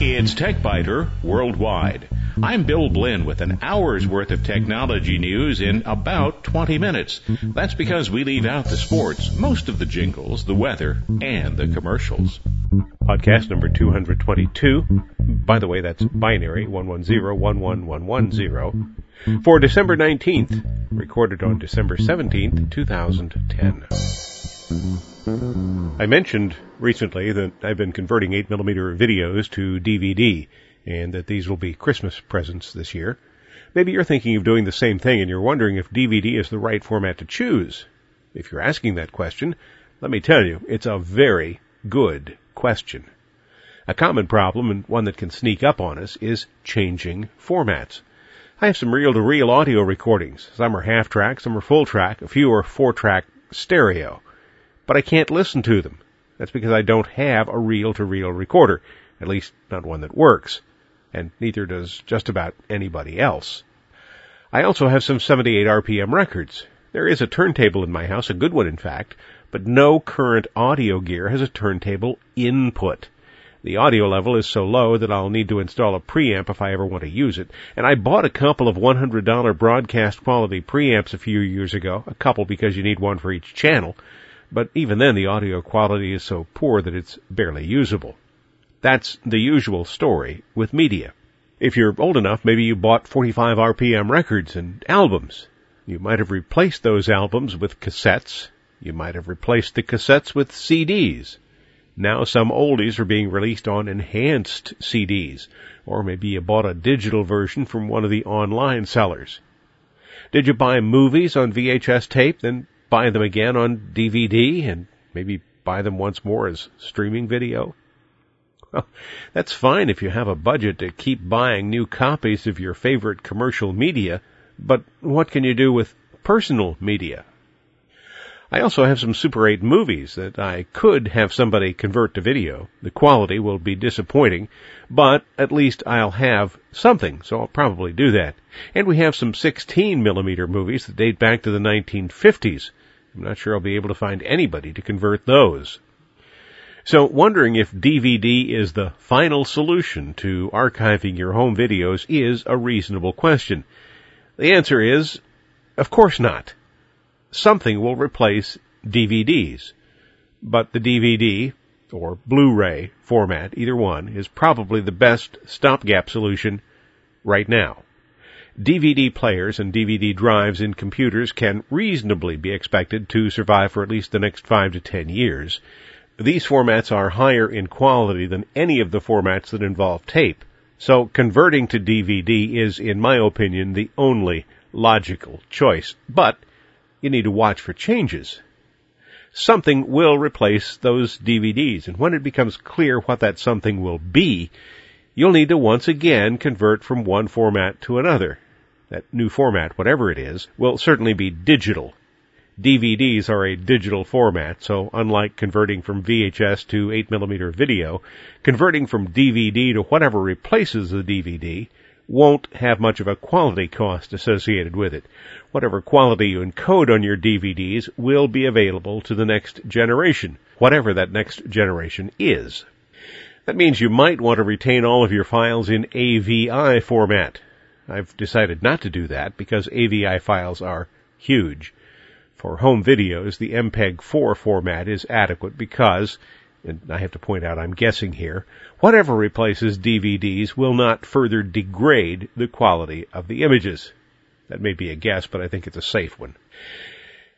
It's TechByter Worldwide. I'm Bill Blinn with an hour's worth of technology news in about 20 minutes. That's because we leave out the sports, most of the jingles, the weather, and the commercials. Podcast number 222. By the way, that's binary 110-11110 for December 19th, recorded on December 17th, 2010. I mentioned recently that I've been converting 8mm videos to DVD and that these will be Christmas presents this year. Maybe you're thinking of doing the same thing and you're wondering if DVD is the right format to choose. If you're asking that question, let me tell you, it's a very good question. A common problem, and one that can sneak up on us, is changing formats. I have some reel to reel audio recordings. Some are half track, some are full track, a few are four track stereo. But I can't listen to them. That's because I don't have a reel to reel recorder, at least not one that works and neither does just about anybody else. I also have some 78 RPM records. There is a turntable in my house, a good one in fact, but no current audio gear has a turntable input. The audio level is so low that I'll need to install a preamp if I ever want to use it. And I bought a couple of $100 broadcast quality preamps a few years ago, a couple because you need one for each channel. But even then the audio quality is so poor that it's barely usable. That's the usual story with media. If you're old enough, maybe you bought 45 RPM records and albums. You might have replaced those albums with cassettes. You might have replaced the cassettes with CDs. Now some oldies are being released on enhanced CDs, or maybe you bought a digital version from one of the online sellers. Did you buy movies on VHS tape, then buy them again on DVD, and maybe buy them once more as streaming video? Well, that's fine if you have a budget to keep buying new copies of your favorite commercial media, but what can you do with personal media? I also have some Super 8 movies that I could have somebody convert to video. The quality will be disappointing, but at least I'll have something, so I'll probably do that. And we have some 16 millimeter movies that date back to the 1950s. I'm not sure I'll be able to find anybody to convert those. So wondering if DVD is the final solution to archiving your home videos is a reasonable question. The answer is, of course not. Something will replace DVDs. But the DVD, or Blu-ray format, either one, is probably the best stopgap solution right now. DVD players and DVD drives in computers can reasonably be expected to survive for at least the next five to ten years. These formats are higher in quality than any of the formats that involve tape. So converting to DVD is, in my opinion, the only logical choice. But you need to watch for changes. Something will replace those DVDs, and when it becomes clear what that something will be, you'll need to once again convert from one format to another. That new format, whatever it is, will certainly be digital DVDs are a digital format, so unlike converting from VHS to 8mm video, converting from DVD to whatever replaces the DVD won't have much of a quality cost associated with it. Whatever quality you encode on your DVDs will be available to the next generation, whatever that next generation is. That means you might want to retain all of your files in AVI format. I've decided not to do that because AVI files are huge. For home videos, the MPEG-4 format is adequate because, and I have to point out I'm guessing here, whatever replaces DVDs will not further degrade the quality of the images. That may be a guess, but I think it's a safe one.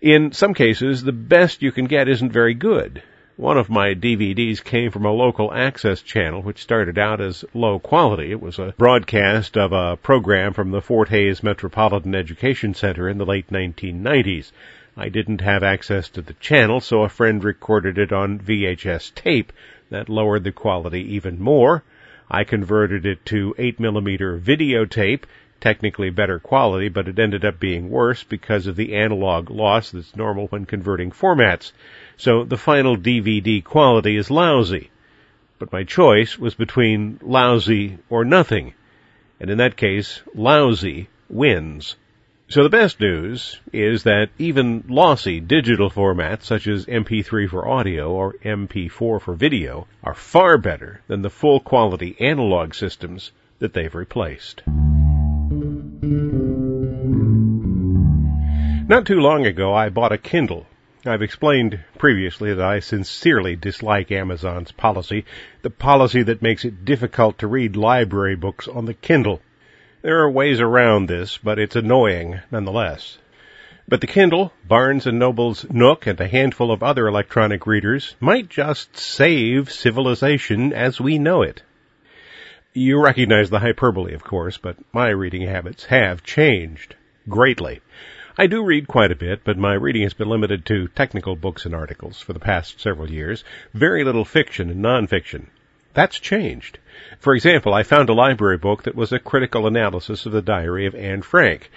In some cases, the best you can get isn't very good. One of my DVDs came from a local access channel which started out as low quality. It was a broadcast of a program from the Fort Hayes Metropolitan Education Center in the late 1990s. I didn't have access to the channel, so a friend recorded it on VHS tape. That lowered the quality even more. I converted it to 8mm videotape, technically better quality, but it ended up being worse because of the analog loss that's normal when converting formats. So the final DVD quality is lousy. But my choice was between lousy or nothing. And in that case, lousy wins. So the best news is that even lossy digital formats such as MP3 for audio or MP4 for video are far better than the full quality analog systems that they've replaced. Not too long ago I bought a Kindle. I've explained previously that I sincerely dislike Amazon's policy, the policy that makes it difficult to read library books on the Kindle. There are ways around this, but it's annoying nonetheless. But the Kindle, Barnes & Noble's Nook, and a handful of other electronic readers might just save civilization as we know it. You recognize the hyperbole, of course, but my reading habits have changed greatly. I do read quite a bit, but my reading has been limited to technical books and articles for the past several years, very little fiction and nonfiction. That's changed. For example, I found a library book that was a critical analysis of the diary of Anne Frank.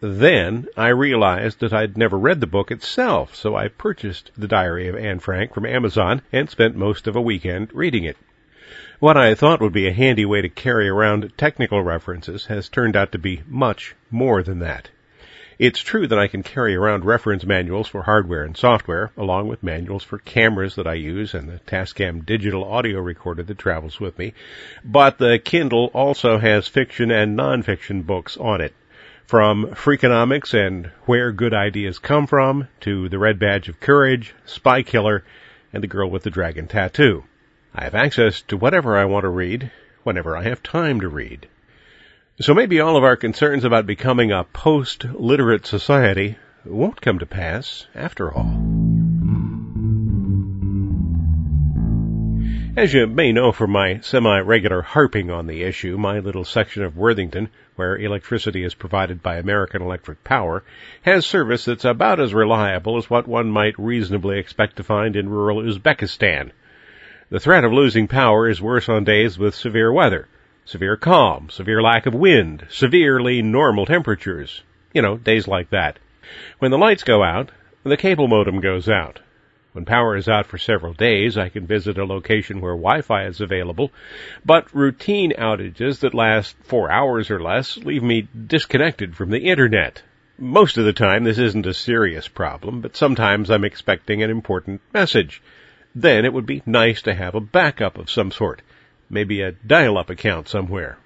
Then I realized that I'd never read the book itself, so I purchased the diary of Anne Frank from Amazon and spent most of a weekend reading it. What I thought would be a handy way to carry around technical references has turned out to be much more than that. It's true that I can carry around reference manuals for hardware and software, along with manuals for cameras that I use and the Tascam digital audio recorder that travels with me, but the Kindle also has fiction and nonfiction books on it. From Freakonomics and Where Good Ideas Come From to The Red Badge of Courage, Spy Killer, and The Girl with the Dragon Tattoo. I have access to whatever I want to read, whenever I have time to read. So maybe all of our concerns about becoming a post-literate society won't come to pass after all. As you may know from my semi-regular harping on the issue, my little section of Worthington, where electricity is provided by American Electric Power, has service that's about as reliable as what one might reasonably expect to find in rural Uzbekistan. The threat of losing power is worse on days with severe weather, severe calm, severe lack of wind, severely normal temperatures. You know, days like that. When the lights go out, the cable modem goes out. When power is out for several days, I can visit a location where Wi-Fi is available, but routine outages that last four hours or less leave me disconnected from the internet. Most of the time this isn't a serious problem, but sometimes I'm expecting an important message. Then it would be nice to have a backup of some sort maybe a dial-up account somewhere.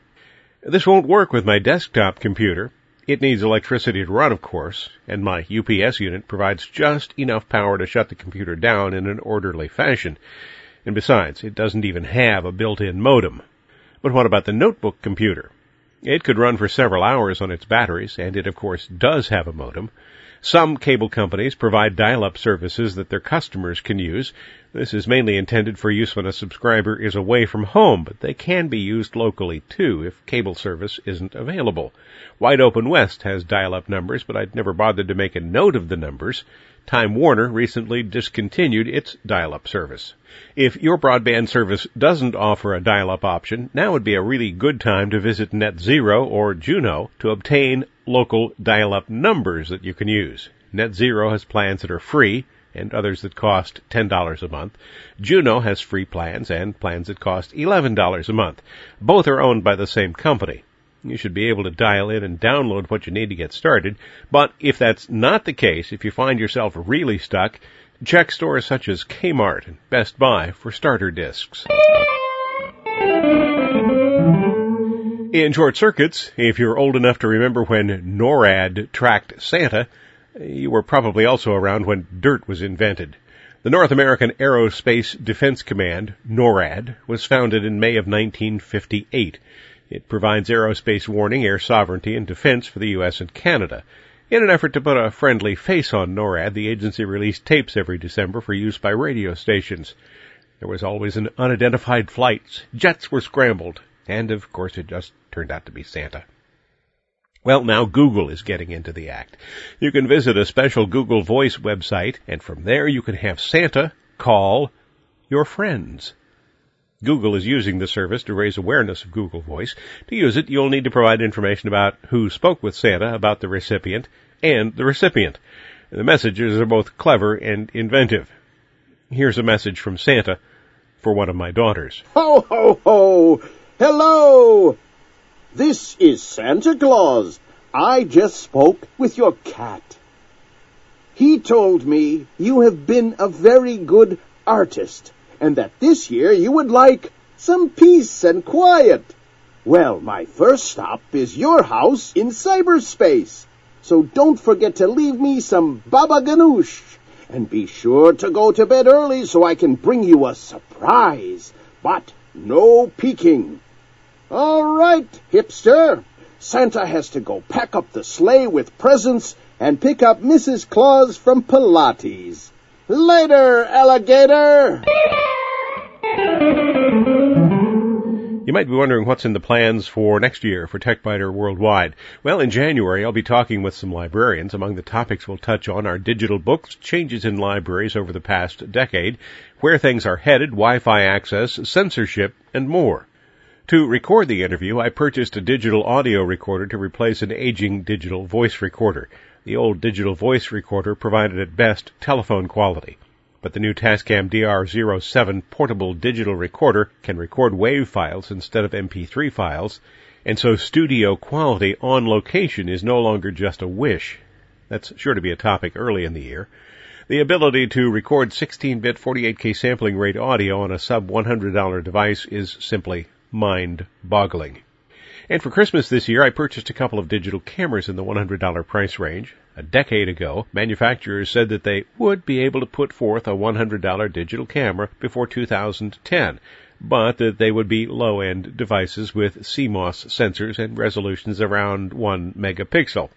This won't work with my desktop computer. It needs electricity to run, of course, and my UPS unit provides just enough power to shut the computer down in an orderly fashion. And besides, it doesn't even have a built-in modem. But what about the notebook computer? It could run for several hours on its batteries, and it of course does have a modem. Some cable companies provide dial-up services that their customers can use. This is mainly intended for use when a subscriber is away from home, but they can be used locally too if cable service isn't available. Wide Open West has dial-up numbers, but I'd never bothered to make a note of the numbers. Time Warner recently discontinued its dial-up service. If your broadband service doesn't offer a dial-up option, now would be a really good time to visit NetZero or Juno to obtain local dial-up numbers that you can use. NetZero has plans that are free and others that cost $10 a month. Juno has free plans and plans that cost $11 a month. Both are owned by the same company. You should be able to dial in and download what you need to get started. But if that's not the case, if you find yourself really stuck, check stores such as Kmart and Best Buy for starter discs. In short circuits, if you're old enough to remember when NORAD tracked Santa, you were probably also around when dirt was invented. The North American Aerospace Defense Command, NORAD, was founded in May of 1958. It provides aerospace warning, air sovereignty, and defense for the U.S. and Canada. In an effort to put a friendly face on NORAD, the agency released tapes every December for use by radio stations. There was always an unidentified flight, jets were scrambled, and of course it just turned out to be Santa. Well, now Google is getting into the act. You can visit a special Google Voice website, and from there you can have Santa call your friends. Google is using the service to raise awareness of Google Voice. To use it, you'll need to provide information about who spoke with Santa, about the recipient, and the recipient. The messages are both clever and inventive. Here's a message from Santa for one of my daughters. Ho, ho, ho! Hello! This is Santa Claus. I just spoke with your cat. He told me you have been a very good artist and that this year you would like some peace and quiet. Well, my first stop is your house in cyberspace. So don't forget to leave me some baba ganoush. And be sure to go to bed early so I can bring you a surprise. But no peeking. All right, hipster. Santa has to go pack up the sleigh with presents and pick up Mrs. Claus from Pilates. Later, alligator! You might be wondering what's in the plans for next year for TechByter Worldwide. Well, in January, I'll be talking with some librarians. Among the topics we'll touch on are digital books, changes in libraries over the past decade, where things are headed, Wi-Fi access, censorship, and more. To record the interview, I purchased a digital audio recorder to replace an aging digital voice recorder. The old digital voice recorder provided at best telephone quality. But the new Tascam DR07 portable digital recorder can record WAV files instead of MP3 files, and so studio quality on location is no longer just a wish. That's sure to be a topic early in the year. The ability to record 16-bit 48K sampling rate audio on a sub $100 device is simply mind-boggling. And for Christmas this year, I purchased a couple of digital cameras in the $100 price range. A decade ago, manufacturers said that they would be able to put forth a $100 digital camera before 2010, but that they would be low-end devices with CMOS sensors and resolutions around 1 megapixel.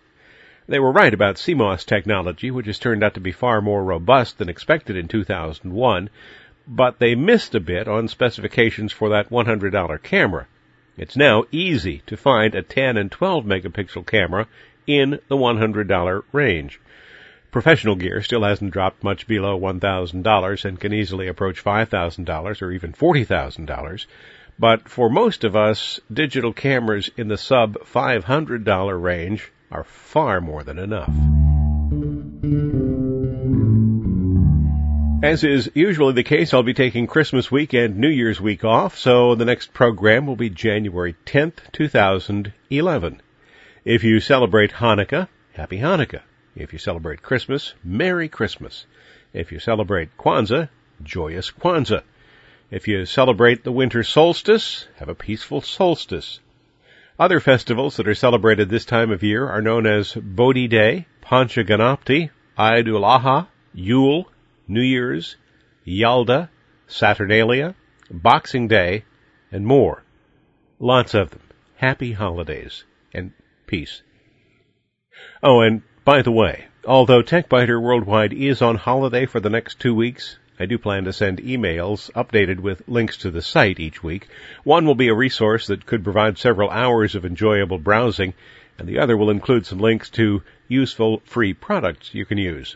They were right about CMOS technology, which has turned out to be far more robust than expected in 2001, but they missed a bit on specifications for that $100 camera. It's now easy to find a 10 and 12 megapixel camera in the $100 range. Professional gear still hasn't dropped much below $1,000 and can easily approach $5,000 or even $40,000. But for most of us, digital cameras in the sub $500 range are far more than enough. As is usually the case, I'll be taking Christmas week and New Year's week off, so the next program will be January 10th, 2011. If you celebrate Hanukkah, Happy Hanukkah. If you celebrate Christmas, Merry Christmas. If you celebrate Kwanzaa, Joyous Kwanzaa. If you celebrate the winter solstice, have a peaceful solstice. Other festivals that are celebrated this time of year are known as Bodhi Day, Pancha Ganapti, Eid ul Yule, New Year's, Yalda, Saturnalia, Boxing Day, and more. Lots of them. Happy holidays and peace. Oh, and by the way, although TechByter Worldwide is on holiday for the next two weeks, I do plan to send emails updated with links to the site each week. One will be a resource that could provide several hours of enjoyable browsing, and the other will include some links to useful free products you can use.